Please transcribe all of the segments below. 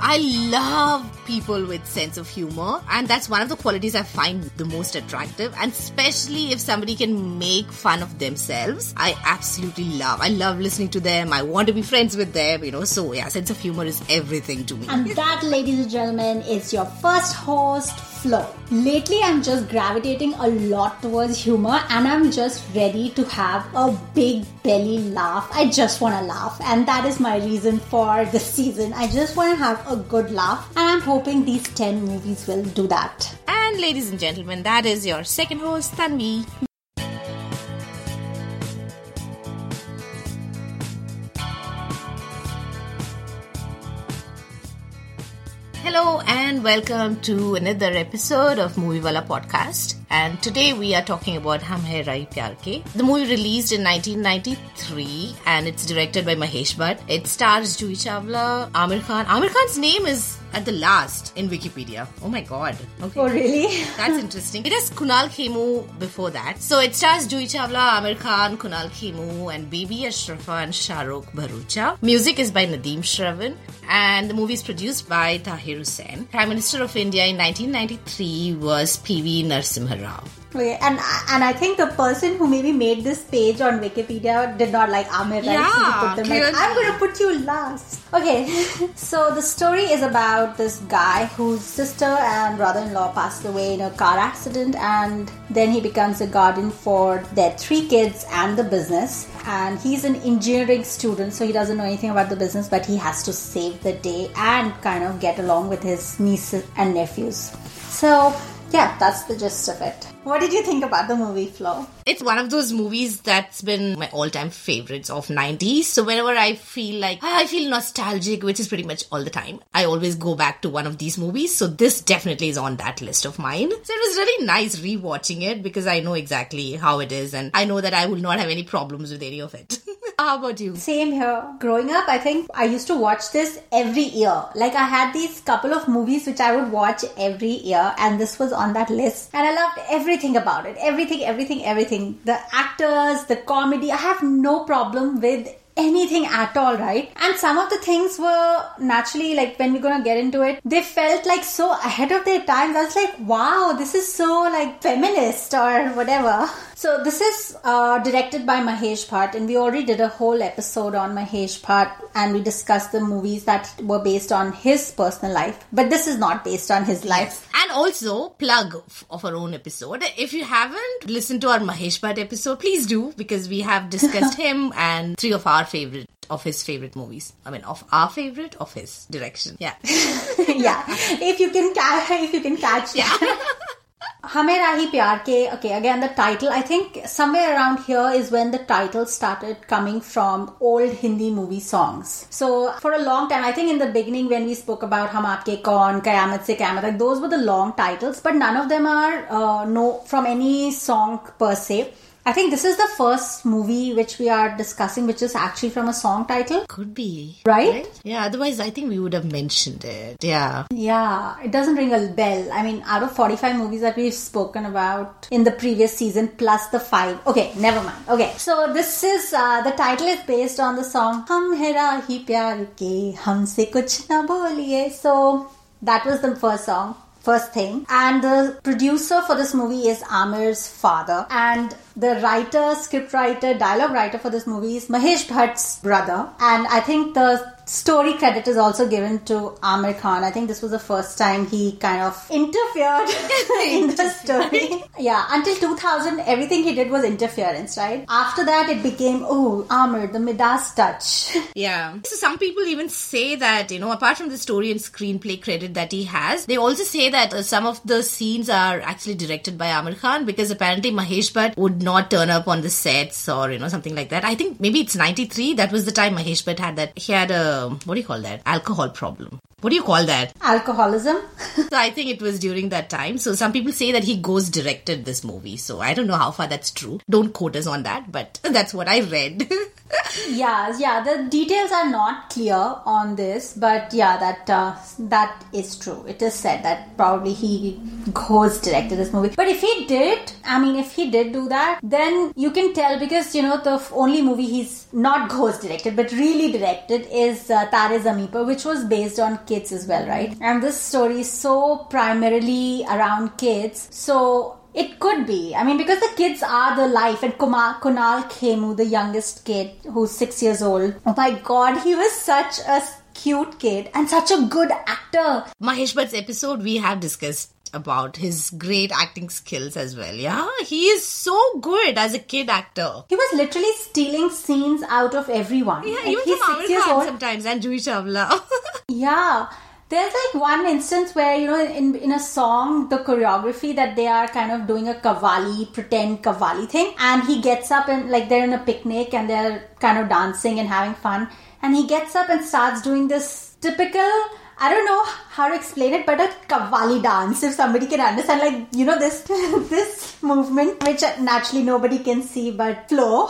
I love people with sense of humor, and that's one of the qualities I find the most attractive. And especially if somebody can make fun of themselves, I absolutely love. I love listening to them. I want to be friends with them. You know, so yeah, sense of humor is everything to me. And that, ladies and gentlemen, is your first host, Lately, I'm just gravitating a lot towards humor and I'm just ready to have a big belly laugh. I just want to laugh, and that is my reason for this season. I just want to have a good laugh, and I'm hoping these 10 movies will do that. And ladies and gentlemen, that is your second host, Tanvi. Hello and welcome to another episode of Movie Wala podcast. And today we are talking about Hum Hain Rahi Pyar Ke. The movie released in 1993 and it's directed by Mahesh Bhatt. It stars Juhi Chawla, Amir Khan. Amir Khan's name is at the last in Wikipedia. Oh my god. Okay. Oh, really? That's interesting. It has Kunal Khemu before that. So it stars Juhi Chawla, Amir Khan, Kunal Khemu, and Baby Ashrafa and Shahrukh Bharucha. Music is by Nadeem Shravan, and the movie is produced by Tahir Hussain. Prime Minister of India in 1993 was P.V. Narasimha Rao. Okay, and and I think the person who maybe made this page on Wikipedia did not like Amir, right? Yeah, so put them like. I'm going to put you last. Okay, so the story is about this guy whose sister and brother-in-law passed away in a car accident, and then he becomes a guardian for their three kids and the business. And he's an engineering student, so he doesn't know anything about the business, but he has to save the day and kind of get along with his nieces and nephews. So yeah, that's the gist of it. What did you think about the movie, Flo? It's one of those movies that's been my all-time favorites of 90s. So whenever I feel like I feel nostalgic, which is pretty much all the time, I always go back to one of these movies. So this definitely is on that list of mine. So it was really nice rewatching it because I know exactly how it is and I know that I will not have any problems with any of it. how about you? Same here. Growing up, I think I used to watch this every year. Like I had these couple of movies which I would watch every year, and this was on that list. And I loved everything about it. Everything, everything, everything. The actors, the comedy. I have no problem with anything at all, right? And some of the things were naturally like when we're gonna get into it, they felt like so ahead of their time. I was like, wow, this is so like feminist or whatever. So this is uh, directed by Mahesh Bhatt, and we already did a whole episode on Mahesh Bhatt, and we discussed the movies that were based on his personal life. But this is not based on his life. And also, plug of our own episode. If you haven't listened to our Mahesh Bhatt episode, please do because we have discussed him and three of our favorite of his favorite movies. I mean, of our favorite of his direction. Yeah. yeah, if you can catch, if you can catch that. Hame Rahi Pyar Ke, okay, again the title, I think somewhere around here is when the title started coming from old Hindi movie songs. So for a long time, I think in the beginning when we spoke about Hum Aapke Kaun, Kayamat Se Kayamat, like those were the long titles, but none of them are uh, no from any song per se. I think this is the first movie which we are discussing, which is actually from a song title, Could be. right? Yeah, otherwise I think we would have mentioned it. Yeah. Yeah, it doesn't ring a bell. I mean, out of 45 movies that we've spoken about in the previous season, plus the five. Okay, never mind. Okay, so this is uh, the title is based on the song Hum Hain Rahi Pyar Ke Humse Kuch Na Boliye. So that was the first song. First thing, and the producer for this movie is Amir's father, and the writer, script writer, dialogue writer for this movie is Mahesh Bhatt's brother, and I think the story credit is also given to Amir Khan. I think this was the first time he kind of interfered in the story. Yeah, until 2000, everything he did was interference, right? After that, it became, oh, Amir, the Midas touch. Yeah. So some people even say that, you know, apart from the story and screenplay credit that he has, they also say that uh, some of the scenes are actually directed by Amir Khan because apparently Mahesh Bhatt would not turn up on the sets or, you know, something like that. I think maybe it's 93. That was the time Mahesh Bhatt had that. He had a, what do you call that? Alcohol problem. What do you call that? Alcoholism. So I think it was during that time. So some people say that he ghost directed this movie. So I don't know how far that's true. Don't quote us on that, but that's what I read. yeah, yeah. The details are not clear on this, but yeah, that uh, that is true. It is said that probably he ghost directed this movie. But if he did, I mean, if he did do that, then you can tell because you know the only movie he's not ghost directed but really directed is uh, Tare Zameen which was based on kids as well, right? And this story is so primarily around kids. So it could be. I mean, because the kids are the life. And Kumar, Kunal Khemu, the youngest kid, who's six years old. Oh my god, he was such a cute kid and such a good actor. Mahesh Bhatt's episode, we have discussed about his great acting skills as well. Yeah, he is so good as a kid actor. He was literally stealing scenes out of everyone. Yeah, Like, even he's from six years old. sometimes and Juhi Chawla. Yeah. There's like one instance where, you know, in, in a song, the choreography that they are kind of doing a qawwali, pretend qawwali thing, and he gets up and like they're in a picnic and they're kind of dancing and having fun, and he gets up and starts doing this typical, I don't know how to explain it, but a qawwali dance, if somebody can understand, like, you know, this, this movement, which naturally nobody can see but Flo.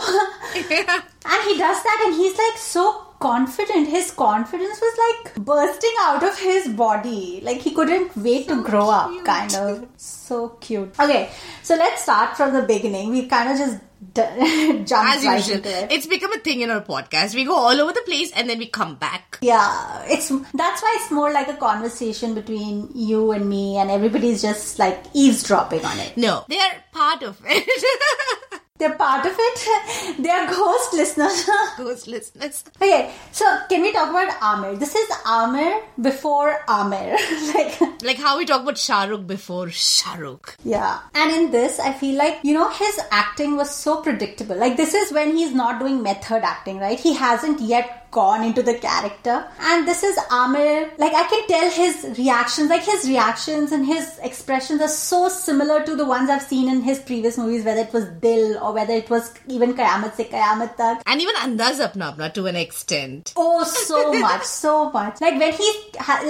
And he does that and he's like so confident. His confidence was like bursting out of his body. Like he couldn't wait to grow up, kind of. So cute. Okay, so let's start from the beginning. We kind of just As right usual, it's become a thing in our podcast. We go all over the place and then we come back. Yeah, it's that's why it's more like a conversation between you and me, and everybody's just like eavesdropping on it. No, they are part of it. They're part of it. They're ghost listeners. Ghost listeners. Okay, so can we talk about Amir? This is Amir before Amir. like, Like how we talk about Shahrukh before Shahrukh. yeah. And in this, I feel like, you know, his acting was so predictable. Like, this is when he's not doing method acting, right? He hasn't yet gone into the character. And this is Amir. Like, I can tell his reactions, like, his reactions and his expressions are so similar to the ones I've seen in his previous movies, whether it was Dil or whether it was even Kayamat Se Kayamat Tak. And even Andaz Apna Apna to an extent. Oh, so much, so much. Like when he,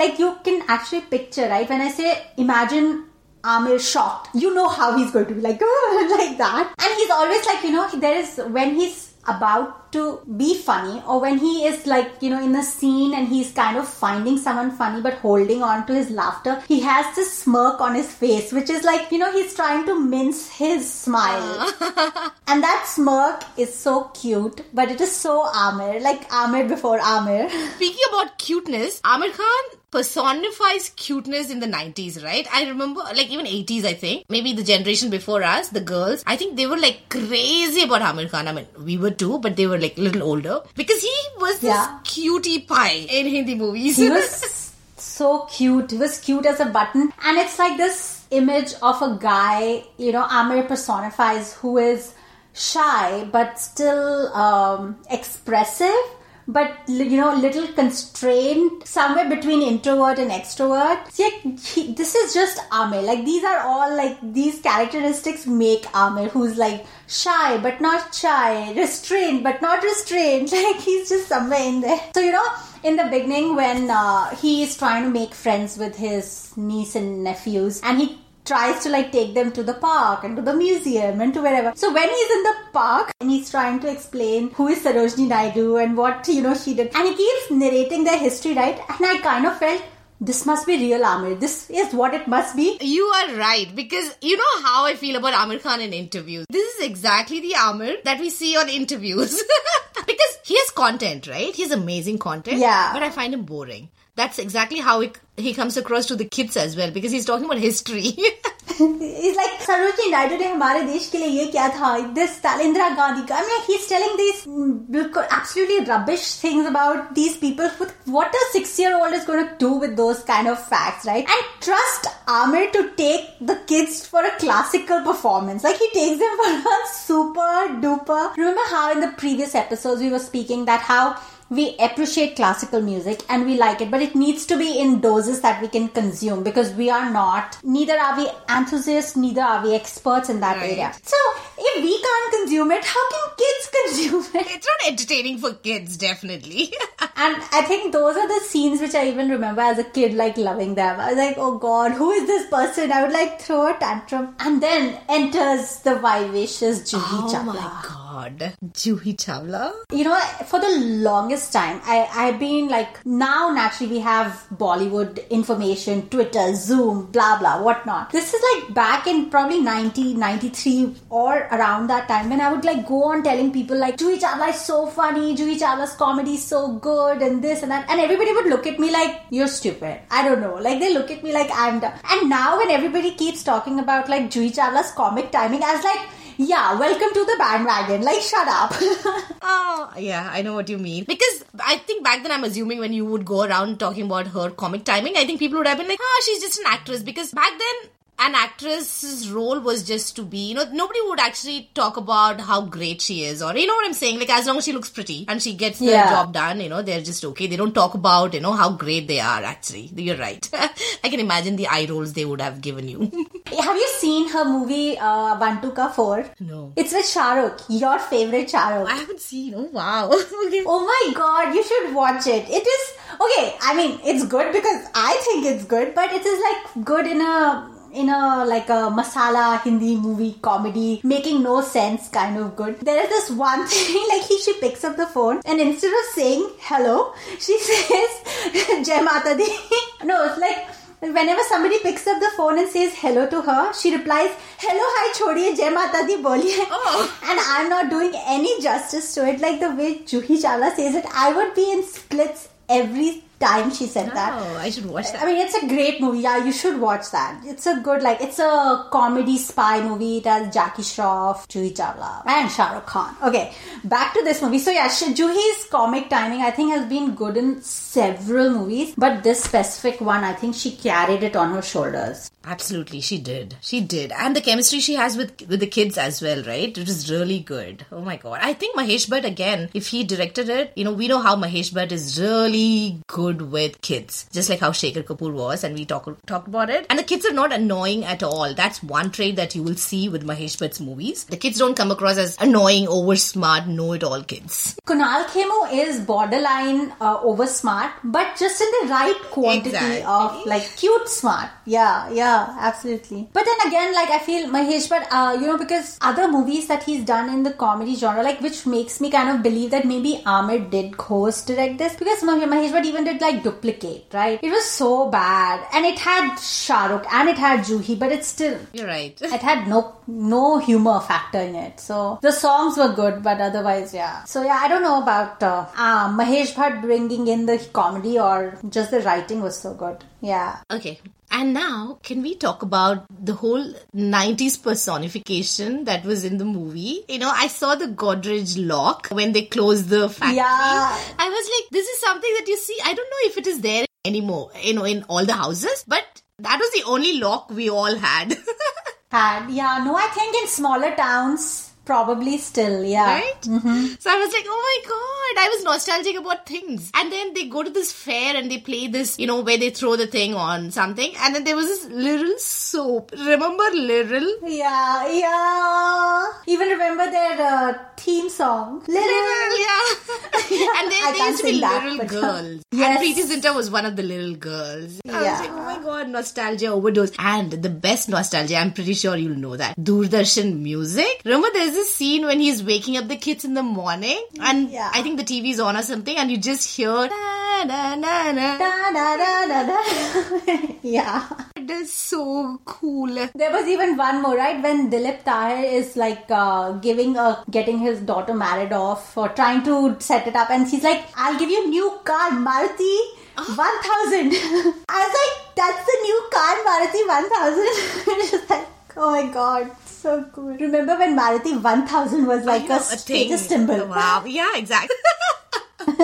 like you can actually picture, right? When I say imagine Amir shocked, you know how he's going to be like like that, and he's always like you know there is when he's about to be funny or when he is like you know in a scene and he's kind of finding someone funny but holding on to his laughter he has this smirk on his face which is like you know he's trying to mince his smile. And that smirk is so cute but it is so Amir like Amir before Amir. Speaking about cuteness, Amir Khan personifies cuteness in the 90s, right? I remember, like, even 80s, I think. Maybe the generation before us, the girls, I think they were like crazy about Amir Khan. I mean, we were too, but they were like a little older. Because he was this Yeah. cutie pie in Hindi movies. he was so cute he was cute as a button and it's like this image of a guy you know Amir personifies who is shy but still um, expressive but you know little constrained somewhere between introvert and extrovert. Yeah he, this is just Amir. Like these are all like these characteristics make Amir who's like shy but not shy restrained but not restrained. Like he's just somewhere in there. So you know in the beginning when uh, he is trying to make friends with his niece and nephews and he tries to like take them to the park and to the museum and to wherever so when he's in the park and he's trying to explain who is sarojini naidu and what you know she did and he keeps narrating their history right and i kind of felt this must be real Amir. This is what it must be. You are right because you know how I feel about Amir Khan in interviews. This is exactly the Amir that we see on interviews because he has content, right? He has amazing content. Yeah. But I find him boring That's exactly how he, he comes across to the kids as well because he's talking about history. He's like Sarojini Naidu ने हमारे देश के लिए ये क्या था this Indira Gandhi का I mean he's telling these mm, बिल्कुल absolutely rubbish things about these people But what a six year old is going to do with those kind of facts right and trust Amir to take the kids for a classical performance like he takes them for a super duper remember how in the previous episodes we were speaking that how we appreciate classical music and we like it, but it needs to be in doses that we can consume because we are not, neither are we enthusiasts, neither are we experts in that Right. area. So, if we can't consume it, how can kids consume it? it's not entertaining for kids, definitely. And I think those are the scenes which I even remember as a kid, like loving them. I was like, oh god, who is this person? I would like throw a tantrum. And then enters the vivacious Juhi oh Chawla. my god. God, Juhi Chawla. You know, for the longest time, I, I've been like, now naturally we have Bollywood information, Twitter, Zoom, blah, blah, whatnot. This is like back in probably 1993 or around that time when I would like go on telling people like, Juhi Chawla is so funny, Juhi Chawla's comedy is so good, and this and that. And everybody would look at me like, you're stupid. I don't know. Like, they look at me like I'm dumb. And now when everybody keeps talking about like Juhi Chawla's comic timing, I was like, yeah, welcome to the bandwagon. Like, shut up. Oh, yeah, I know what you mean. Because I think back then, I'm assuming when you would go around talking about her comic timing, I think people would have been like, ah, she's just an actress. Because back then, an actress's role was just to be, you know, nobody would actually talk about how great she is, or you know what I'm saying. Like as long as she looks pretty and she gets the Yeah. job done, you know, they're just okay. They don't talk about, you know, how great they are. Actually, you're right. I can imagine the eye rolls they would have given you. have you seen her movie uh, One 2 Ka 4? no, It's with Shah Rukh, your favorite Shah Rukh. I haven't seen. Oh wow. okay. Oh my god, you should watch it. It is okay. I mean, it's good because I think it's good, but it is like good in a in a like a masala Hindi movie comedy, making no sense kind of good. There is this one thing like he she picks up the phone and instead of saying hello, she says Jai Mata Di. no, it's like. Whenever somebody picks up the phone and says hello to her, she replies, "Hello, hi, chodiye, Jai Mata Di, boliye." Oh. And I'm not doing any justice to it. Like the way Juhi Chawla says it, I would be in splits every time she said that. Oh, I should watch that. I mean, it's a great movie. Yeah, you should watch that. It's a good, like, it's a comedy spy movie. It has Jackie Shroff, Juhi Chawla, and Shah Rukh Khan. Okay, back to this movie. So yeah, Juhi's comic timing, I think, has been good in several movies, but this specific one, I think she carried it on her shoulders. Absolutely, she did. She did, and the chemistry she has with with the kids as well, right? It was really good. Oh my god! I think Mahesh Bhatt again, if he directed it, you know, we know how Mahesh Bhatt is really good with kids, just like how Shekhar Kapoor was, and we talk, talked about it. And the kids are not annoying at all. That's one trait that you will see with Mahesh Bhatt's movies. The kids don't come across as annoying, over smart, know-it-all kids. Kunal Khemu is borderline uh, over smart, but just in the right quantity Exactly. of like cute smart. Yeah, yeah, absolutely. But then again, like I feel Mahesh, but uh, you know, because other movies that he's done in the comedy genre, like which makes me kind of believe that maybe Ahmed did co-host direct this because Mah- Mahesh Bhatt even did like Duplicate, right? It was so bad, and it had Shah Rukh and it had Juhi, but it's still You're right. it had no no humor factor in it. So the songs were good, but otherwise, yeah. So yeah, I don't know about uh, uh, Mahesh Bhatt bringing in the comedy or just the writing was so good. Yeah. Okay. And now, can we talk about the whole 90s personification that was in the movie? You know, I saw the Godrej lock when they closed the factory. Yeah. I was like, this is something that you see. I don't know if it is there anymore, you know, in all the houses, but that was the only lock we all had. Had yeah. No, I think in smaller towns probably still yeah. right? So I was like, oh my god, I was nostalgic about things. And then they go to this fair and they play this, you know, where they throw the thing on something. And then there was this little soap. Remember Liril? Yeah, yeah. Even remember their uh, theme song, Liril. yeah. and then I there used to be that, Liril girls. Yes. And Preity Zinta was one of the Liril girls. I was Yeah. like, oh my god, nostalgia overdose. And the best nostalgia, I'm pretty sure you'll know that. Doordarshan music. Remember there's this scene when he's waking up the kids in the morning and Yeah. I think the TV's on or something and you just hear da, da, da, yeah. It is so cool. There was even one more, right? When Dalip Tahil is like uh, giving a getting his daughter married off or trying to set it up, and he's like, "I'll give you new car, Maruti." 1000 I was like, that's the new car, Maruti 1000. It's just like, oh my god, so cool. Remember when Maruti 1000 was like know, a status symbol? Wow. Yeah, exactly.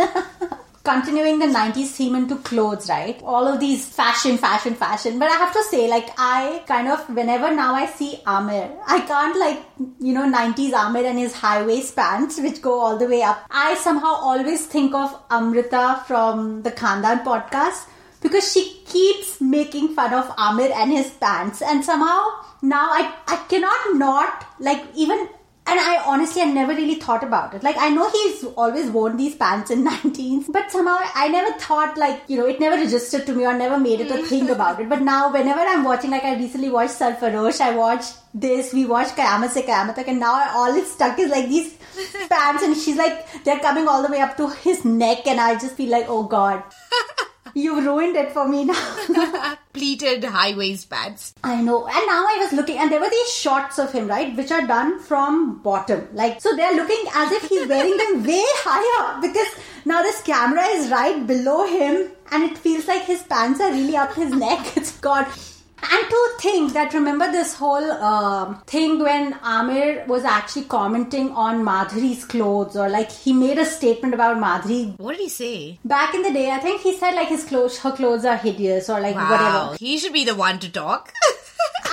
continuing the 90s theme into clothes, right? All of these fashion, fashion, fashion. But I have to say, like, I kind of, whenever now I see Amir, I can't, like, you know, 90s Amir and his high waist pants, which go all the way up. I somehow always think of Amrita from the Khandan podcast because she keeps making fun of Amir and his pants. And somehow now I, I cannot not, like, even And I honestly, I never really thought about it. Like, I know he's always worn these pants in 19s, but somehow I never thought, like, you know, it never registered to me or never made it a thing mm. about it. But now, whenever I'm watching, like, I recently watched Sarfarosh, I watched this, we watched Kayamat Se Tak, and now all it's stuck is like these pants, and she's like, they're coming all the way up to his neck, and I just feel like, oh god. You ruined it for me now. Pleated high waist pants. I know. And now I was looking, and there were these shots of him, right, which are done from bottom. Like, so they're looking as if he's wearing them way higher because now this camera is right below him and it feels like his pants are really up his neck. It's God. And to think that remember this whole uh, thing when Amir was actually commenting on Madhuri's clothes, or like he made a statement about Madhuri. What did he say? Back in the day, I think he said like his clothes, her clothes are hideous, or like Wow. whatever. He should be the one to talk.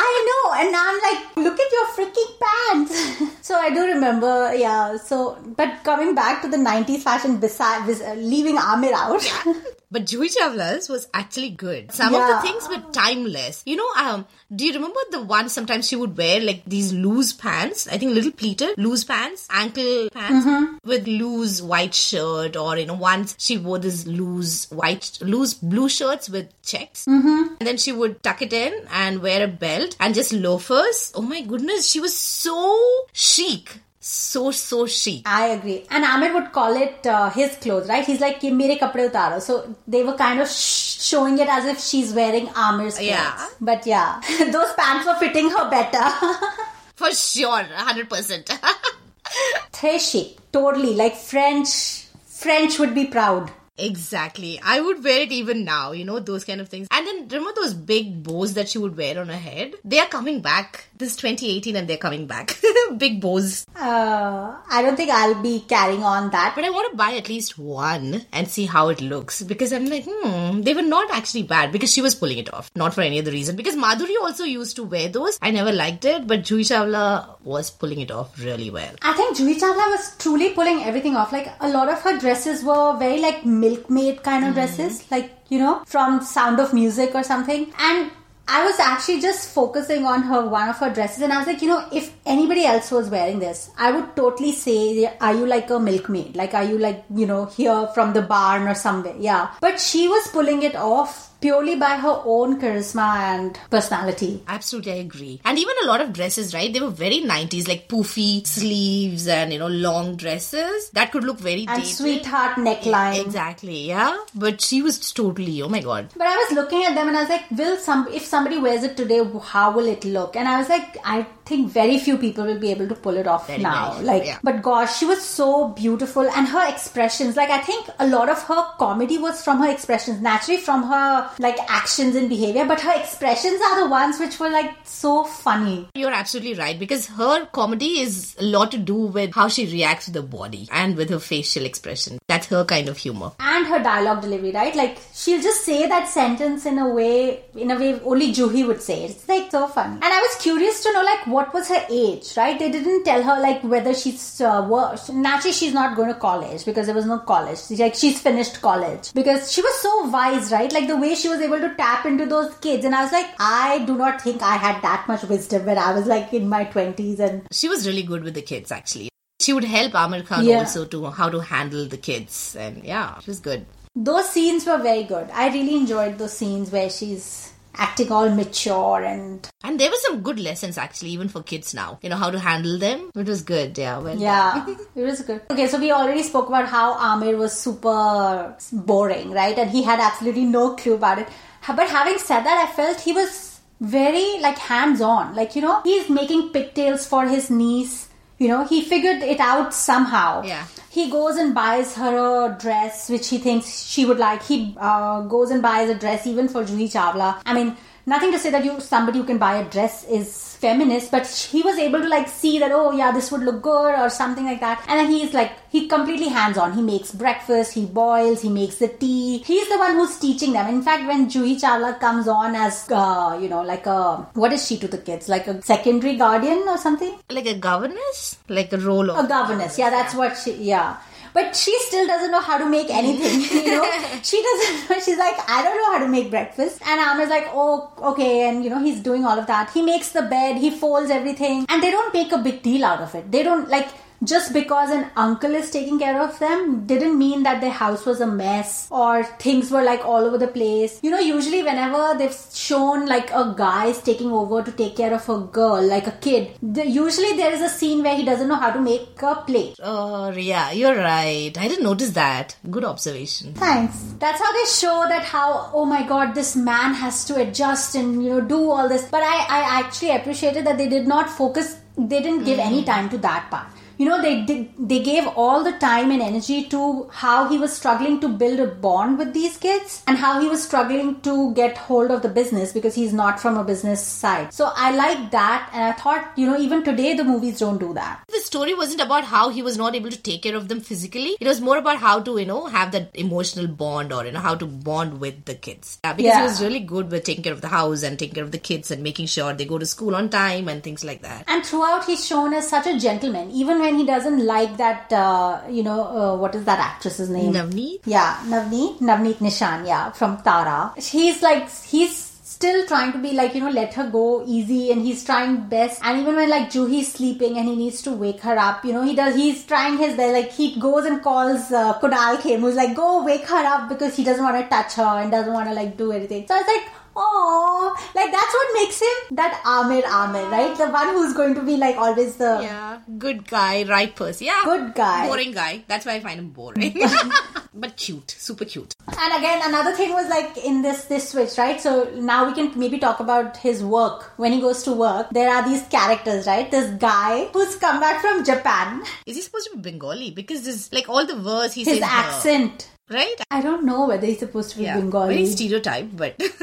I know, and now I'm like, look at your freaking pants. so I do remember, yeah. So, but coming back to the 90s fashion, besides leaving Amir out. But Juhi Chawla's was actually good. Some of the things were timeless. You know, um, do you remember the one sometimes she would wear like these loose pants? I think little pleated loose pants, ankle pants with loose white shirt, or you know, once she wore this loose white, loose blue shirts with checks, mm-hmm. and then she would tuck it in and wear a belt and just loafers. Oh my goodness, she was so chic, so so chic. I agree. And Amir would call it uh, his clothes, right? He's like, "Ye mere kapde utaro. So they were kind of sh- showing it as if she's wearing Amir's clothes. Yeah. But yeah, those pants were fitting her better. For sure, hundred percent. Très chic. Totally. Like French. French would be proud. Exactly. I would wear it even now, you know, those kind of things. And then remember those big bows that she would wear on her head? They are coming back. This 2018 and they're coming back. big bows. Uh, I don't think I'll be carrying on that. But I want to buy at least one and see how it looks because I'm like, hmm, they were not actually bad because she was pulling it off, not for any other reason. Because Madhuri also used to wear those. I never liked it, but Juhi Chawla was pulling it off really well. I think Juhi Chawla was truly pulling everything off. Like a lot of her dresses were very like milkmaid kind of dresses, mm-hmm. like you know from Sound of Music or something. And I was actually just focusing on her one of her dresses, and I was like, you know, if anybody else was wearing this, I would totally say, are you like a milkmaid? Like, are you like you know here from the barn or somewhere? Yeah. But she was pulling it off purely by her own charisma and personality. Absolutely, I agree. And even a lot of dresses, right? They were very 90s, like poofy sleeves and, you know, long dresses. That could look very And dated. sweetheart neckline. Exactly, yeah. But she was totally, oh my god. But I was looking at them and I was like, will some if somebody wears it today, how will it look? And I was like, I think very few people will be able to pull it off Very, now. few, like, yeah. but gosh, she was so beautiful, and her expressions. Like, I think a lot of her comedy was from her expressions, naturally from her like actions and behavior. But her expressions are the ones which were like so funny. You're absolutely right because her comedy is a lot to do with how she reacts to the body and with her facial expression. That's her kind of humor. and her dialogue delivery, right? Like she'll just say that sentence in a way, in a way only Juhi would say. It's like so funny. And I was curious to know like what was her age, right? They didn't tell her like whether she's uh, wor- naturally she's not going to college because there was no college. She's like she's finished college because she was so wise, right? Like the way she was able to tap into those kids, and I was like, I do not think I had that much wisdom when I was like in my twenties and She was really good with the kids actually. She would help Amir Khan Yeah. also to how to handle the kids and yeah, she was good. those scenes were very good. I really enjoyed those scenes where she's acting all mature and And there were some good lessons actually, even for kids now. You know how to handle them. It was good. Yeah. Well. yeah, it was good. Okay, so we already spoke about how Amir was super boring, right? And he had absolutely no clue about it. But having said that, I felt he was very like hands on. Like, you know, he's making pigtails for his niece. You know, he figured it out somehow. Yeah. He goes and buys her a dress which he thinks she would like. He uh, goes and buys a dress even for Juhi Chawla. I mean, nothing to say that you somebody who can buy a dress is feminist, but he was able to like see that oh yeah this would look good or something like that. And then he's like he completely hands on. He makes breakfast, he boils, he makes the tea. He's the one who's teaching them. In fact, when Juhi Chawla comes on as uh, you know like a what is she to the kids like a secondary guardian or something? Like a governess, like a role of A governess, yeah, that's what she, yeah. But she still doesn't know how to make anything. You know, she doesn't. know. She's like, I don't know how to make breakfast, and Amir's like, oh, okay, and you know, he's doing all of that. He makes the bed, he folds everything, and they don't make a big deal out of it. They don't like just because an uncle is taking care of them didn't mean that their house was a mess or things were like all over the place. You know, usually whenever they've shown like a guy is taking over to take care of a girl, like a kid, the, usually there is a scene where he doesn't know how to make a plate. Oh, yeah, you're right. I didn't notice that. Good observation. Thanks. That's how they show that how oh my god this man has to adjust and you know do all this. But I I actually appreciated that they did not focus. They didn't give any hmm. time to that part you know they did they gave all the time and energy to how he was struggling to build a bond with these kids and how he was struggling to get hold of the business because he's not from a business side so i like that and i thought you know even today the movies don't do that The story wasn't about how he was not able to take care of them physically. It was more about how to, you know, have that emotional bond or, you know, how to bond with the kids. Yeah, because Yeah. he was really good with taking care of the house and taking care of the kids and making sure they go to school on time and things like that. and throughout he's shown as such a gentleman even when he doesn't like that uh, you know uh, what is that actress's name Navneet? Yeah, Navneet, Navneet Nishan, yeah, from Tara. He's like, he's still trying to be like, you know, let her go easy and he's trying best. And even when like Juhi's sleeping and he needs to wake her up, you know, he does, he's trying his best. Like he goes and calls uh, Kunal Khemu, who's like, go wake her up because he doesn't want to touch her and doesn't want to like do anything. So I was like, Oh, like that's what makes him that Amir Amir, right? The one who's going to be like always the Yeah, good guy, right person. Yeah, Good guy. Boring guy. That's why I find him boring. but cute, super cute. And again, another thing was like in this this switch, right? So now we can maybe talk about his work. When he goes to work, there are these characters, right? This guy who's come back from Japan. Is he supposed to be Bengali? Because this, like all the words he His says, accent. right? I don't know whether he's supposed to be Yeah, Bengali. very stereotyped, but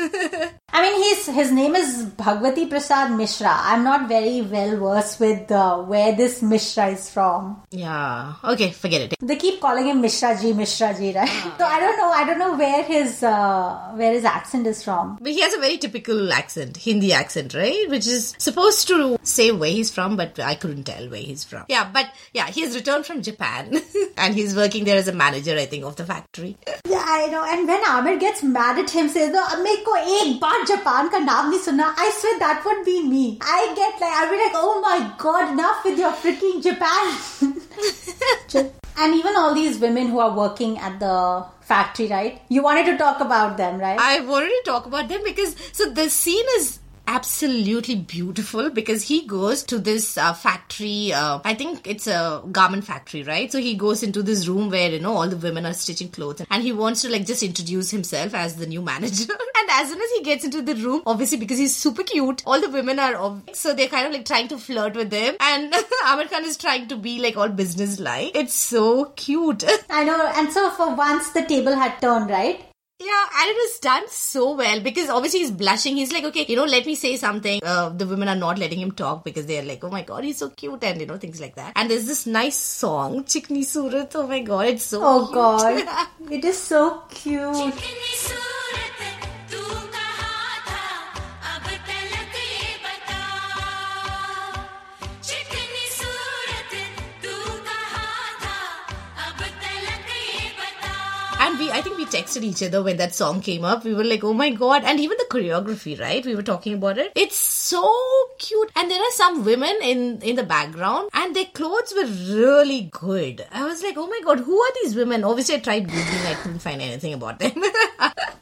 I mean, he's his name is Bhagwati Prasad Mishra. I'm not very well versed with uh, where this Mishra is from. Yeah. Okay, forget it. They keep calling him Mishra ji, Mishra ji, right? Ah. So I don't know. I don't know where his uh, where his accent is from. But he has a very typical accent, Hindi accent, right? Which is supposed to say where he's from, but I couldn't tell where he's from. Yeah, but yeah, he has returned from Japan and he's working there as a manager, I think, of the factory. yeah, I know. And when Amir gets mad at him, says, oh, "Make एक बार Japan का नाम नहीं सुना." I swear that would be me. I get like, I'll be like, "Oh my god, enough with your freaking Japan." Just- and even all these women who are working at the factory, right? You wanted to talk about them, right? I wanted to talk about them because so the scene is absolutely beautiful because he goes to this uh, factory uh, i think it's a garment factory right? So he goes into this room where you know all the women are stitching clothes and he wants to like just introduce himself as the new manager. And as soon as he gets into the room obviously because he's super cute all the women are ob- so they're kind of like trying to flirt with him. And Amir Khan is trying to be like all business like it's so cute. I know. And so for once, the table had turned, right? Yeah, and it was done so well because obviously he's blushing. He's like, okay, you know, let me say something. Uh, the women are not letting him talk because they're like, oh my god, he's so cute, and you know, things like that. And there's this nice song, Chikni Surat. Oh my god, it's so Oh cute. god, it is so cute. Texted each other when that song came up. We were like, oh my god. And even the choreography, right? We were talking about it. It's so cute. And there are some women in, in the background and their clothes were really good. I was like, oh my god, who are these women? Obviously I tried Googling, I couldn't find anything about them.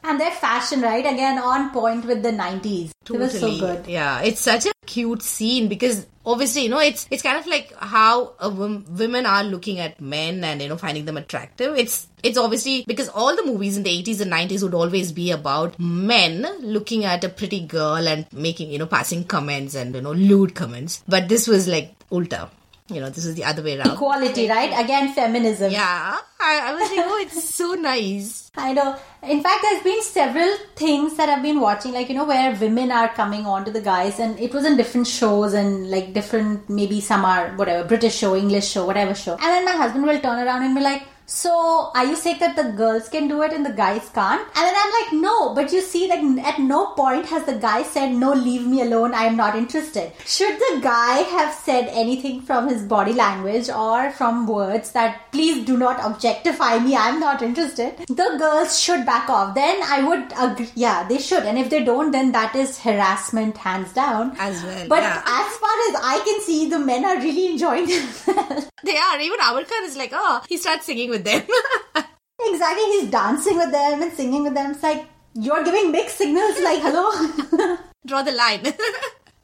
And their fashion, right? Again, on point with the 90s. It was so good. Yeah, it's such a cute scene because obviously, you know, it's it's kind of like how a women are looking at men and you know finding them attractive. It's it's obviously because all the movies in the 80s and 90s would always be about men looking at a pretty girl and making, you know, passing comments and you know lewd comments. But this was like ulta. You know, this is the other way around. Equality, right? Again, feminism. Yeah, I, I was like, oh, it's so nice. I know. In fact, there's been several things that I've been watching, like, you know, where women are coming on to the guys, and it was in different shows and like different, maybe some are whatever, British show, English show, whatever show. And then my husband will turn around and be like, So are you saying that the girls can do it and the guys can't? And then I'm like, no, but you see, like at no point has the guy said, no, leave me alone, I am not interested. Should the guy have said anything from his body language or from words that please do not objectify me, I'm not interested, the girls should back off. Then I would agree, yeah, they should. And if they don't, then that is harassment hands down. As well, But yeah. as far as I can see, the men are really enjoying themselves. They are. Even Amir Khan is like, oh, he starts singing with them. Exactly, he's dancing with them and singing with them. It's like you're giving mixed signals. Like, hello, Draw the line.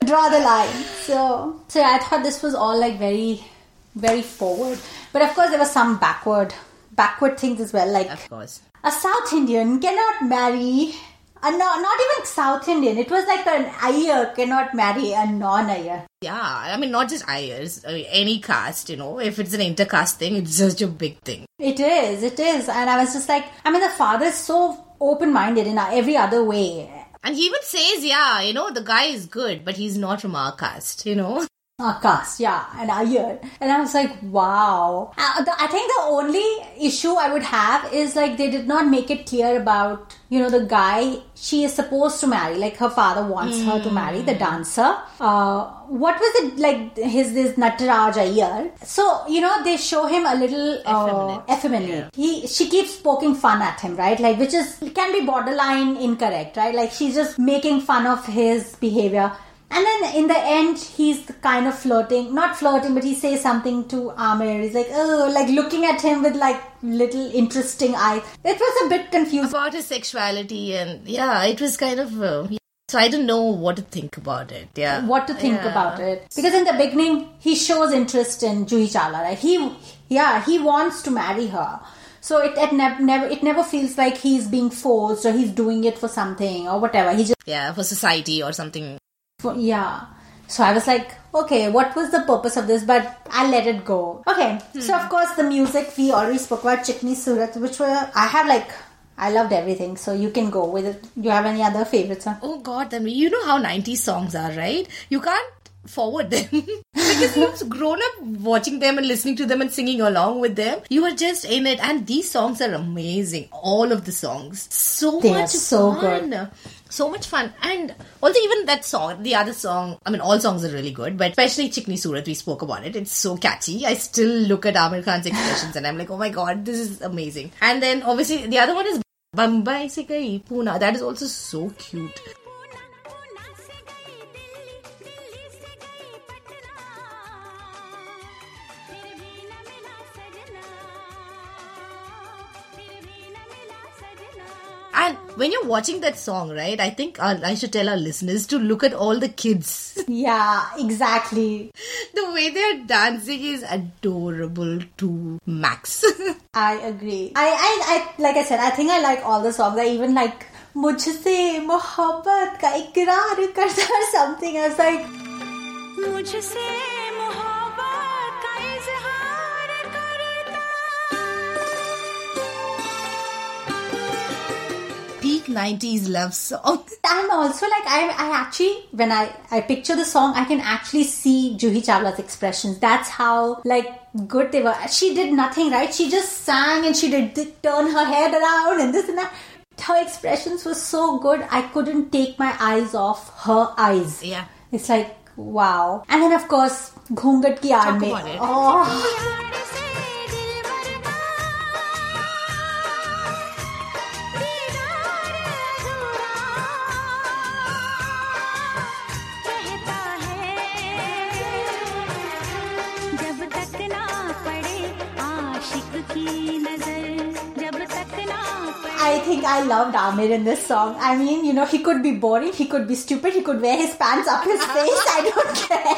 draw the line. So, so yeah, I thought this was all like very, very forward. But of course, there was some backward, backward things as well. Like of course. a South Indian cannot marry. A no, not even South Indian. It was like an Iyer cannot marry a non-Iyer. Yeah, I mean, not just Iyers, I mean, any caste, you know, if it's an intercaste thing, it's such a big thing. It is, it is. And I was just like, I mean, the father is so open-minded in every other way. And he even says, yeah, you know, the guy is good, but he's not from our caste, you know? A cast, yeah, and a year. And I was like, wow. Uh, the, I think the only issue I would have is like they did not make it clear about, you know, the guy she is supposed to marry. Like her father wants her to marry, the dancer. Uh, what was it like his this Nataraj Iyer? So, you know, they show him a little uh, Effeminate. effeminate. He she keeps poking fun at him, right? Like which is can be borderline incorrect, right? Like she's just making fun of his behavior. And then in the end, he's kind of flirting, not flirting, but he says something to Amir. He's like, oh, like looking at him with like little interesting eyes. It was a bit confusing. About his sexuality, and yeah, it was kind of. Uh, so I didn't know what to think about it. Yeah. What to think Yeah. about it? Because in the beginning, he shows interest in Juhi Chawla, right? He, yeah, he wants to marry her. So it, it nev- never it never feels like he's being forced or he's doing it for something or whatever. He just Yeah, for society or something. For- yeah. So I was like, okay, what was the purpose of this? But I let it go. Okay. So hmm. of course the music we already spoke about Chikni Surat, which were I have like I loved everything. So you can go with it. Do you have any other favorites? Huh? Oh God, then you know how 90s songs are, right? You can't forward them because you've grown up watching them and listening to them and singing along with them. You are just in it, and these songs are amazing. All of the songs, so They are much so fun. So much fun, and also even that song, the other song. I mean, all songs are really good, but especially Chikni Surat, we spoke about it. It's so catchy. I still look at Amir Khan's expressions and I'm like, oh my god, this is amazing. And then obviously the other one is Bombay se gayi. That is also so cute. And when you're watching that song, right, I think uh, I should tell our listeners to look at all the kids. Yeah, exactly. the way they're dancing is adorable to max. I agree. I, I, I, like I said, I think I like all the songs. I even like मुझसे मोहब्बत का इकरार करता or something. I was like, मुझसे 90s love song. I'm also like I I actually when I I picture the song I can actually see Juhi Chawla's expressions. That's how like good they were. She did nothing right. She just sang and she did, did turn her head around and this and that. Her expressions were so good. I couldn't take my eyes off her eyes. Yeah. It's like wow. And then of course Ghungat ki aad Talk about it. Oh. I think I loved Amir in this song. I mean, you know, he could be boring, he could be stupid, he could wear his pants up his face. I don't care.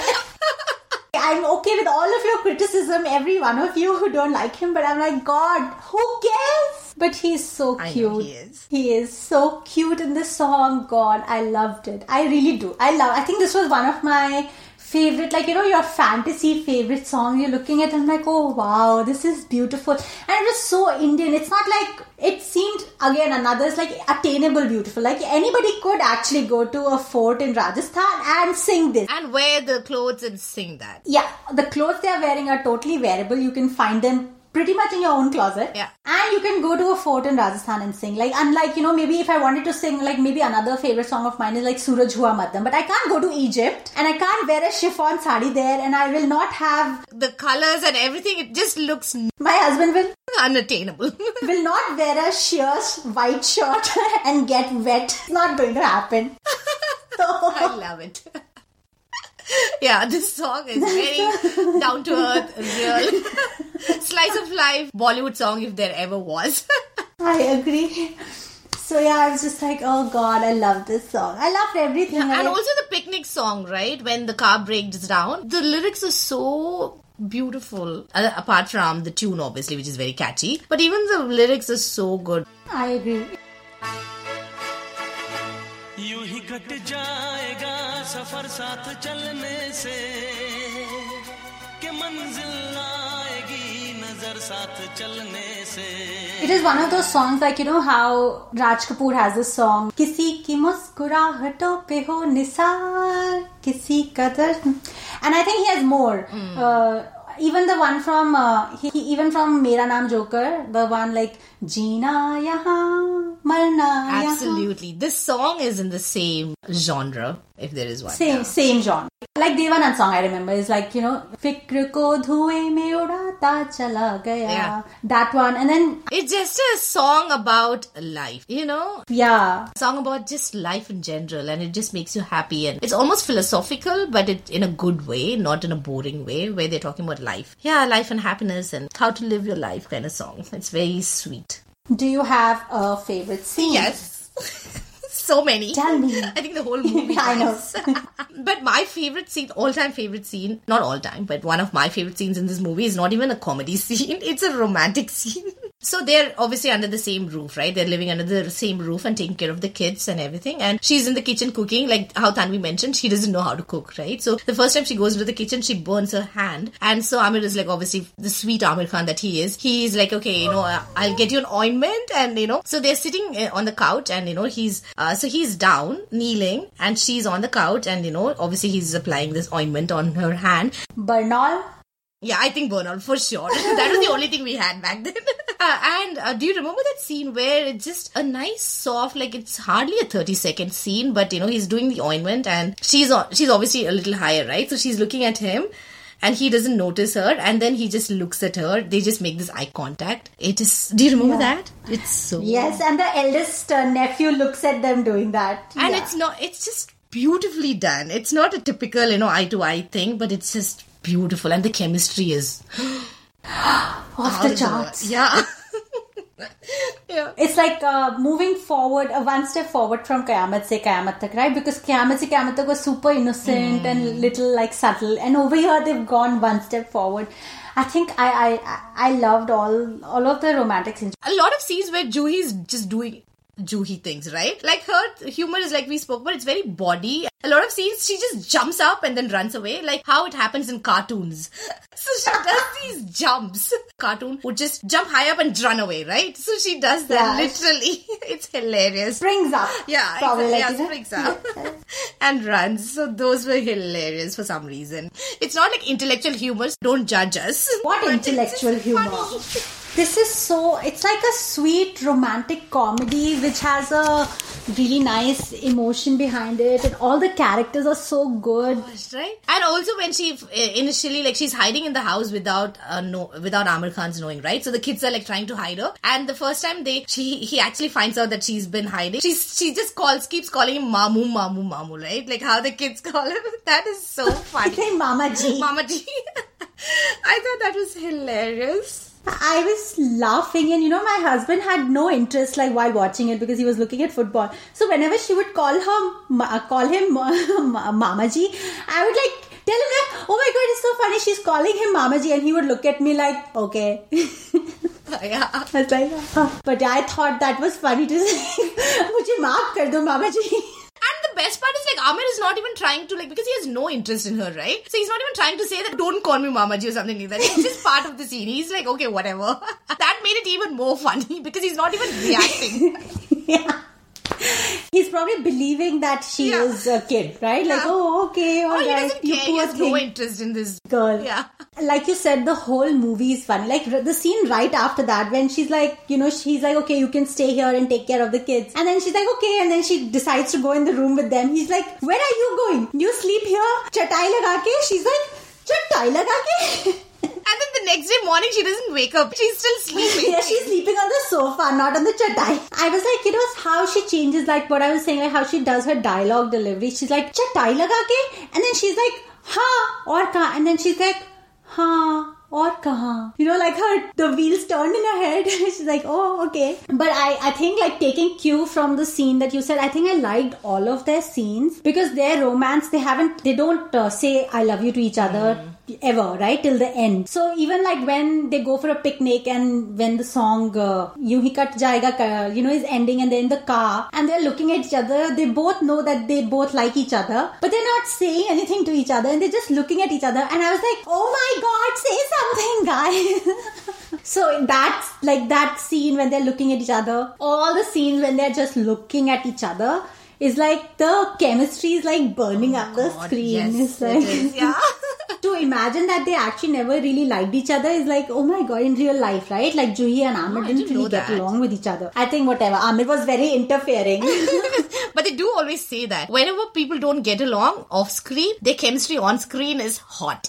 I'm okay with all of your criticism, every one of you who don't like him, but I'm like, God, who cares? But he's so cute. he is. He is so cute in this song. God, I loved it. I really do. I love. I think this was one of my favorite, like you know, your fantasy favorite song. You're looking at, I'm like, oh wow, this is beautiful, and it was so Indian. It's not like it seemed again another. It's like attainable, beautiful. Like anybody could actually go to a fort in Rajasthan and sing this. And wear the clothes and sing that. Yeah, the clothes they are wearing are totally wearable. You can find them pretty much in your own closet. Yeah. And you can go to a fort in Rajasthan and sing. Like, unlike, you know, maybe if I wanted to sing, like, maybe another favorite song of mine is like Suraj Hua Maddham. But I can't go to Egypt and I can't wear a chiffon sari there and I will not have, The colors and everything, it just looks my husband will unattainable. will not wear a sheer white shirt and get wet. It's not going to happen. I love it. yeah, this song is very down to earth, real. Slice of life Bollywood song if there ever was. I agree. So yeah, I was just like, oh god, I love this song. I loved everything. I and like- also the picnic song, right? When the car breaks down, the lyrics are so beautiful. Uh, apart from the tune, obviously, which is very catchy, but even the lyrics are so good. I agree. सफ़र साथ चलने से के मंजिल आएगी नज़र साथ चलने से। It is one of the song like you know how Raj Kapoor has a song किसी की मुस्कुराहटों पे हो निसार किसी कदर and I think he has more even the one from uh, he, he, even from Mera Naam Joker, the one like Jeena Yahan Marna. Absolutely, yaha. this song is in the same genre, if there is one. Same same genre. Like Devanand song, I remember is like you know, "Fikr ko dhue mein udata chala gaya." Yeah. That one, and then it's just a song about life, you know. Yeah, song about just life in general, and it just makes you happy, and it's almost philosophical, but it in a good way, not in a boring way, where they're talking about life. Yeah, life and happiness, and how to live your life, kind of song. It's very sweet. Do you have a favorite scene? Yes. so many Tell me. i think the whole movie I know. but my favorite scene all-time favorite scene not all-time but one of my favorite scenes in this movie is not even a comedy scene it's a romantic scene so they're obviously under the same roof right? They're living under the same roof and taking care of the kids and everything. And she's in the kitchen cooking like how tanvi mentioned she doesn't know how to cook right? So the first time she goes into the kitchen she burns her hand. And so amir is like obviously the sweet amir khan that he is. He's like okay you know uh, i'll get you an ointment and you know. So they're sitting uh, on the couch and you know he's uh, so he's down kneeling and she's on the couch and you know obviously he's applying this ointment on her hand. Burnol yeah, I think Burnol for sure. that was the only thing we had back then. Uh, and uh, do you remember that scene where it's just a nice, soft, like it's hardly a thirty second scene, but you know he's doing the ointment and she's on, she's obviously a little higher, right? So she's looking at him. And he doesn't notice her, and then he just looks at her. They just make this eye contact. It is. Do you remember that? It's so. Yes, and the eldest uh, nephew looks at them doing that. and Yeah. it's not it's just beautifully done it's not a typical you know eye to eye thing but it's just beautiful and the chemistry is off the charts. yeah yeah It's like uh, moving forward, uh, one step forward from Kayamat se Kayamat tak, right? Because Kayamat se Kayamat tak was super innocent and little like subtle, and over here they've gone one step forward. I think I I I- I loved all all of the romantic scenes. a lot of scenes where Juhi's just doing Juhi things, right? Like her humor is like we spoke, but it's very body. A lot of scenes she just jumps up and then runs away, like how it happens in cartoons. So she does these jumps. Cartoon would just jump high up and run away, right? So she does that Yeah. literally. It's hilarious. Springs up. Yeah, probably exactly. like yeah, springs up and runs. So those were hilarious for some reason. It's not like intellectual humor. Don't judge us. What intellectual humor? This is so. It's like a sweet romantic comedy which has a really nice emotion behind it, and all the characters are so good. right? And also when she uh, initially like she's hiding in the house without uh, no without Amir Khan's knowing, right? So the kids are like trying to hide her, and the first time they she he actually finds out that she's been hiding. She's she just calls keeps calling him Mamu Mamu Mamu, right? Like how the kids call him. That is so funny. Mama Ji. Mama Ji. I thought that was hilarious. I was laughing, and you know, my husband had no interest like while watching it because he was looking at football. So whenever she would call her, ma- call him ma- Mama Ji, I would like tell him like, "Oh my God, it's so funny." She's calling him Mama Ji, and he would look at me like, "Okay." yeah. I was like, "Huh." but yeah, I thought that was funny to say. मुझे माफ कर दो मामा जी. Best part is like Amir is not even trying to like because he has no interest in her, right? So he's not even trying to say that don't call me Mamaji or something like that. It's just part of the scene. He's like, okay, whatever. that made it even more funny because he's not even reacting. yeah. He's probably believing that she Yeah. is a kid, right? Like, Yeah. oh, okay, all Oh, he right, you care. He poor has thing. no interest in this girl. Yeah. Like you said, the whole movie is funny. Like the scene right after that, when she's like, you know, she's like, okay, you can stay here and take care of the kids. And then she's like, okay. And then she decides to go in the room with them. He's like, where are you going? You sleep here? Chatai laga ke? She's like, chatai laga ke? And then the next day morning, she doesn't wake up. She's still sleeping. yeah, she's sleeping on the sofa, not on the chatai. I was like, you know, how she changes, like what I was saying, like how she does her dialogue delivery. She's like, chatai laga ke? And then she's like, ha, or kahan? And then she's like, ha. Or kahan? You know, like her, the wheels turned in her head. She's like, oh, okay. But I, I think like taking cue from the scene that you said, I think I liked all of their scenes because their romance, they haven't, they don't uh, say I love you to each other ever, right? Till the end. So even like when they go for a picnic and when the song uh, Yun Hi Kat Jayega, Ka- you know, is ending and they're in the car and they're looking at each other, they both know that they both like each other, but they're not saying anything to each other and they're just looking at each other. And I was like, oh my god, say something, guys. So that's like that scene when they're looking at each other. All the scenes when they're just looking at each other is like the chemistry is like burning up the God, screen. yes, it's like it is, yeah. to imagine that they actually never really liked each other is like, oh my god, in real life, right? Like Juhi and Amir didn't didn't really get along with each other. I think whatever. Amir was very interfering. But they do always say that whenever people don't get along off screen, their chemistry on screen is hot.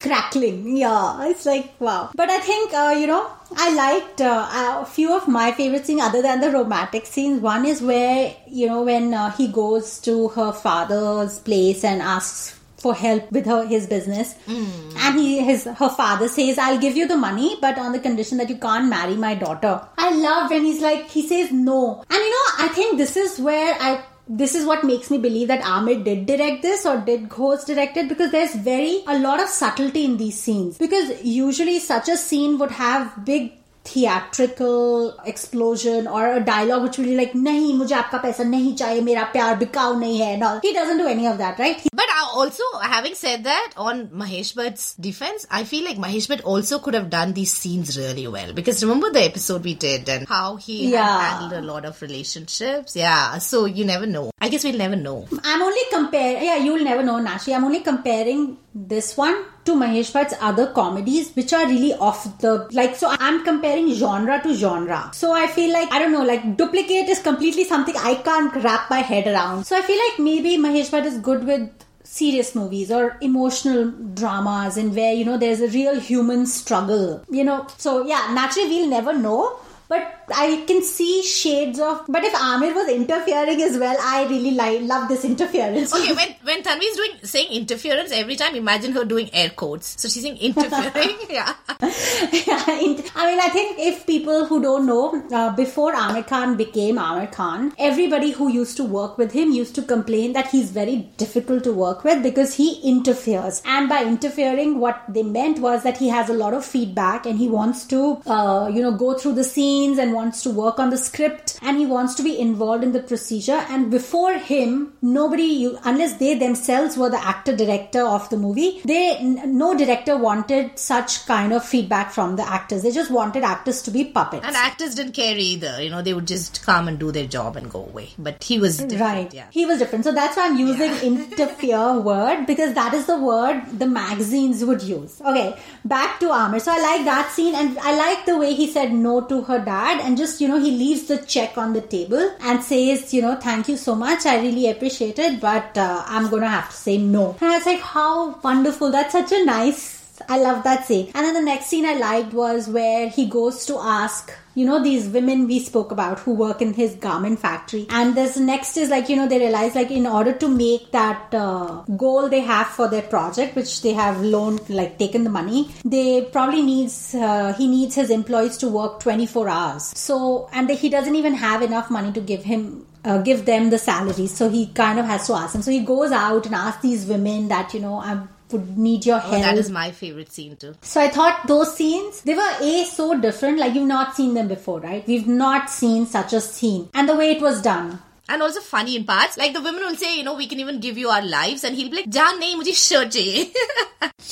crackling. Yeah, it's like wow. But I think uh, you know I liked uh, a few of my favorite scenes other than the romantic scenes. One is where you know when uh, he goes to her father's place and asks for help with her his business. And he his her father says i'll give you the money but on the condition that you can't marry my daughter. I love when he's like he says no. And you know i think this is where i this is what makes me believe that Amir did direct this or did ghost direct it because there's very a lot of subtlety in these scenes. Because usually such a scene would have big theatrical explosion or a dialogue which will be like nahi mujhe aapka paisa nahi chahiye mera pyar bikav nahi hai he doesn't do any of that right? But uh, also having said that on Mahesh Bhatt's defense I feel like Mahesh Bhatt also could have done these scenes really well. Because remember the episode we did and how he handled a lot of relationships? Yeah so you never know. I guess we'll never know. I'm only compare yeah you'll never know Nashi. I'm only comparing this one to Mahesh Bhatt's other comedies, which are really off the like. So I'm comparing genre to genre. So I feel like I don't know, like duplicate is completely something I can't wrap my head around. So I feel like maybe Mahesh Bhatt is good with serious movies or emotional dramas and where you know there's a real human struggle you know so yeah naturally we'll never know but I can see shades of. But if Amir was interfering as well, I really like love this interference. Okay, when when Tanvi is doing saying interference every time, imagine her doing air quotes. So she's saying interfering. yeah. Yeah, int- I mean, I think if people who don't know, uh, before Amir Khan became Amir Khan, everybody who used to work with him used to complain that he's very difficult to work with because he interferes. And by interfering, what they meant was that he has a lot of feedback and he wants to, uh, you know, go through the scenes and wants to work on the script and he wants to be involved in the procedure. And before him, nobody, unless they themselves were the actor director of the movie, they no director wanted such kind of feedback from the actors. They just wanted actors to be puppets. And actors didn't care either. You know, they would just come and do their job and go away. But he was different. Right. Yeah. He was different. So that's why I'm using interfere word because that is the word the magazines would use. Okay, back to Amir. So I like that scene and I like the way he said no to her dad and just, you know, he leaves the check on the table and says, you know, thank you so much. I really appreciate it, but uh, I'm going to have to say no. And I was like, how wonderful. That's such a nice I love that scene. And then the next scene I liked was where he goes to ask, you know, these women we spoke about who work in his garment factory. And this next is like, you know, they realize like in order to make that uh, goal they have for their project, which they have loaned, like taken the money, they probably needs, uh, he needs his employees to work 24 hours. So, and he doesn't even have enough money to give him uh, give them the salaries. So he kind of has to ask them. So he goes out and asks these women that, you know, I would need your Oh, that is my favorite scene too. So I thought those scenes, they were A, so different, like you've not seen them before, right? We've not seen such a scene. And the way it was done. And also funny in parts. Like the women will say, you know, we can even give you our lives. And he'll be like, Jaan nahi, mujhe shirt chahiye.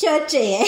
Eh?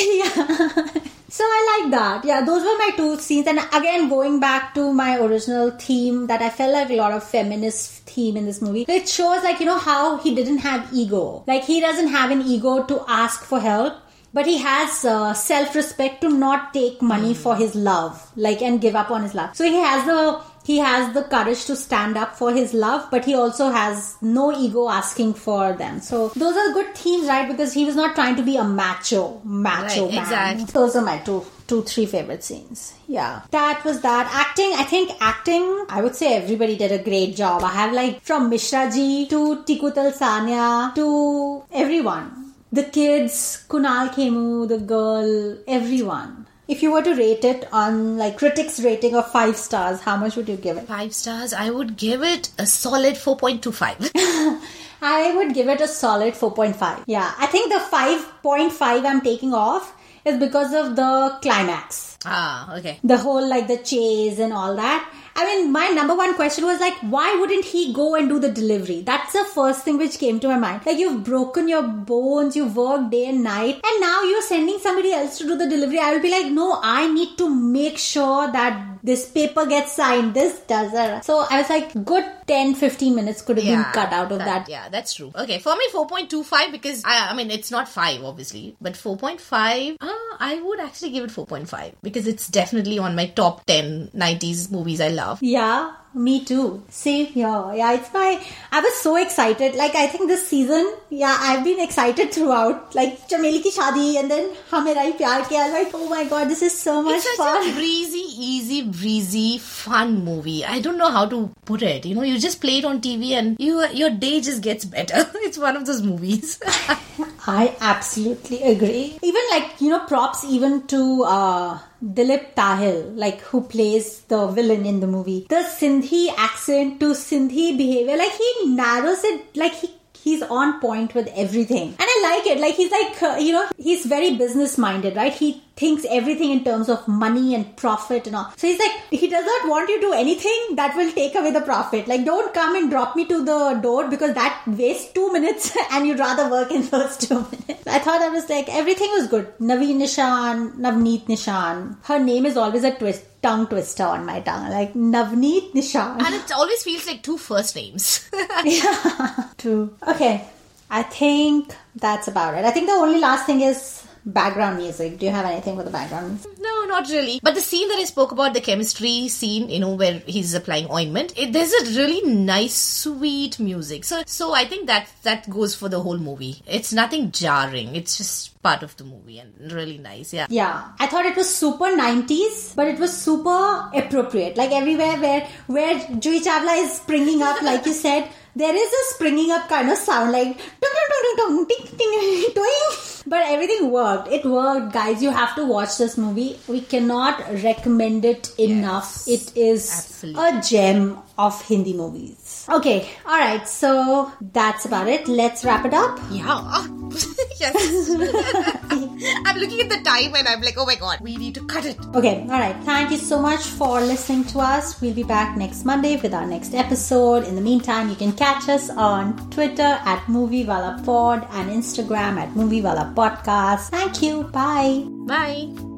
yeah. So I like that. Yeah, those were my two scenes. And again, going back to my original theme, that I felt like a lot of feminist theme in this movie. It shows like, you know, how he didn't have ego. Like he doesn't have an ego to ask for help. But he has uh, self-respect to not take money for his love, like and give up on his love. So he has the he has the courage to stand up for his love, but he also has no ego asking for them. So those are good themes, right? Because he was not trying to be a macho, macho Right, man. exactly. Those are my two, two, three favorite scenes. Yeah, that was that. Acting, I think acting. I would say everybody did a great job. I have like from Mishra ji to Tiku Talsania to everyone. The kids, Kunal Khemu, the girl, everyone. If you were to rate it on like critics rating of five stars, how much would you give it? Five stars, I would give it a solid 4.25. I would give it a solid 4.5. Yeah, I think the 5.5 I'm taking off is because of the climax. ah, okay. The whole like the chase and all that. I mean, my number one question was like, why wouldn't he go and do the delivery? That's the first thing which came to my mind. Like, you've broken your bones, you've worked day and night, and now you're sending somebody else to do the delivery. I will be like, no, I need to make sure that this paper gets signed, this does that. So I was like, good 10 15 minutes could have been cut out of that. Yeah, that's true. Okay, for me, 4.25 because I, I mean, it's not 5, obviously, but 4.5, uh, I would actually give it 4.5 because it's definitely on my top 10 90s movies I love. Yeah, me too. Same here. Yeah, it's my. I was so excited. Like, I think this season, yeah, I've been excited throughout. Like, Chameli ki shadi and then Hum Hain Rahi Pyar Ke. I was like, oh my god, this is so much It's fun. a breezy, easy, breezy, fun movie. I don't know how to put it. You know, you just play it on TV and you your day just gets better. It's one of those movies. I absolutely agree. Even like, you know, props even to uh Dalip Tahil, like who plays the villain in the movie. The Sindhi accent to Sindhi behavior, like he narrows it, like he he's on point with everything. And I like it. Like he's like, uh, you know, he's very business minded, right? He thinks everything in terms of money and profit and all. So he's like, he does not want you to do anything that will take away the profit. Like, don't come and drop me to the door because that wastes two minutes and you'd rather work in those two minutes. I thought I was like, everything was good. Naveen Nishan, Navneet Nishan. Her name is always a twist, tongue twister on my tongue. Like, Navneet Nishan. and it always feels like two first names. True. Okay. I think that's about it. I think the only last thing is background music. Do you have anything for the background? No, not really. But the scene that I spoke about, the chemistry scene, you know, where he's applying ointment, it, there's a really nice, sweet music. So, so I think that that goes for the whole movie. It's nothing jarring. It's just part of the movie and really nice. Yeah. Yeah, I thought it was super 90s, but it was super appropriate. Like everywhere where where Juhi Chawla is springing up, like you said, there is a springing up kind of sound, like. But everything worked. It worked, guys. You have to watch this movie. We cannot recommend it enough. It is absolutely. a gem of Hindi movies. Okay, all right. So that's about it. Let's wrap it up. Yeah. yes. I'm looking at the time and I'm like, oh my god, we need to cut it. Okay, all right. Thank you so much for listening to us. We'll be back next Monday with our next episode. In the meantime, you can catch us on Twitter at MovieWala Pod and Instagram at MovieWala Podcast. Thank you. Bye. Bye.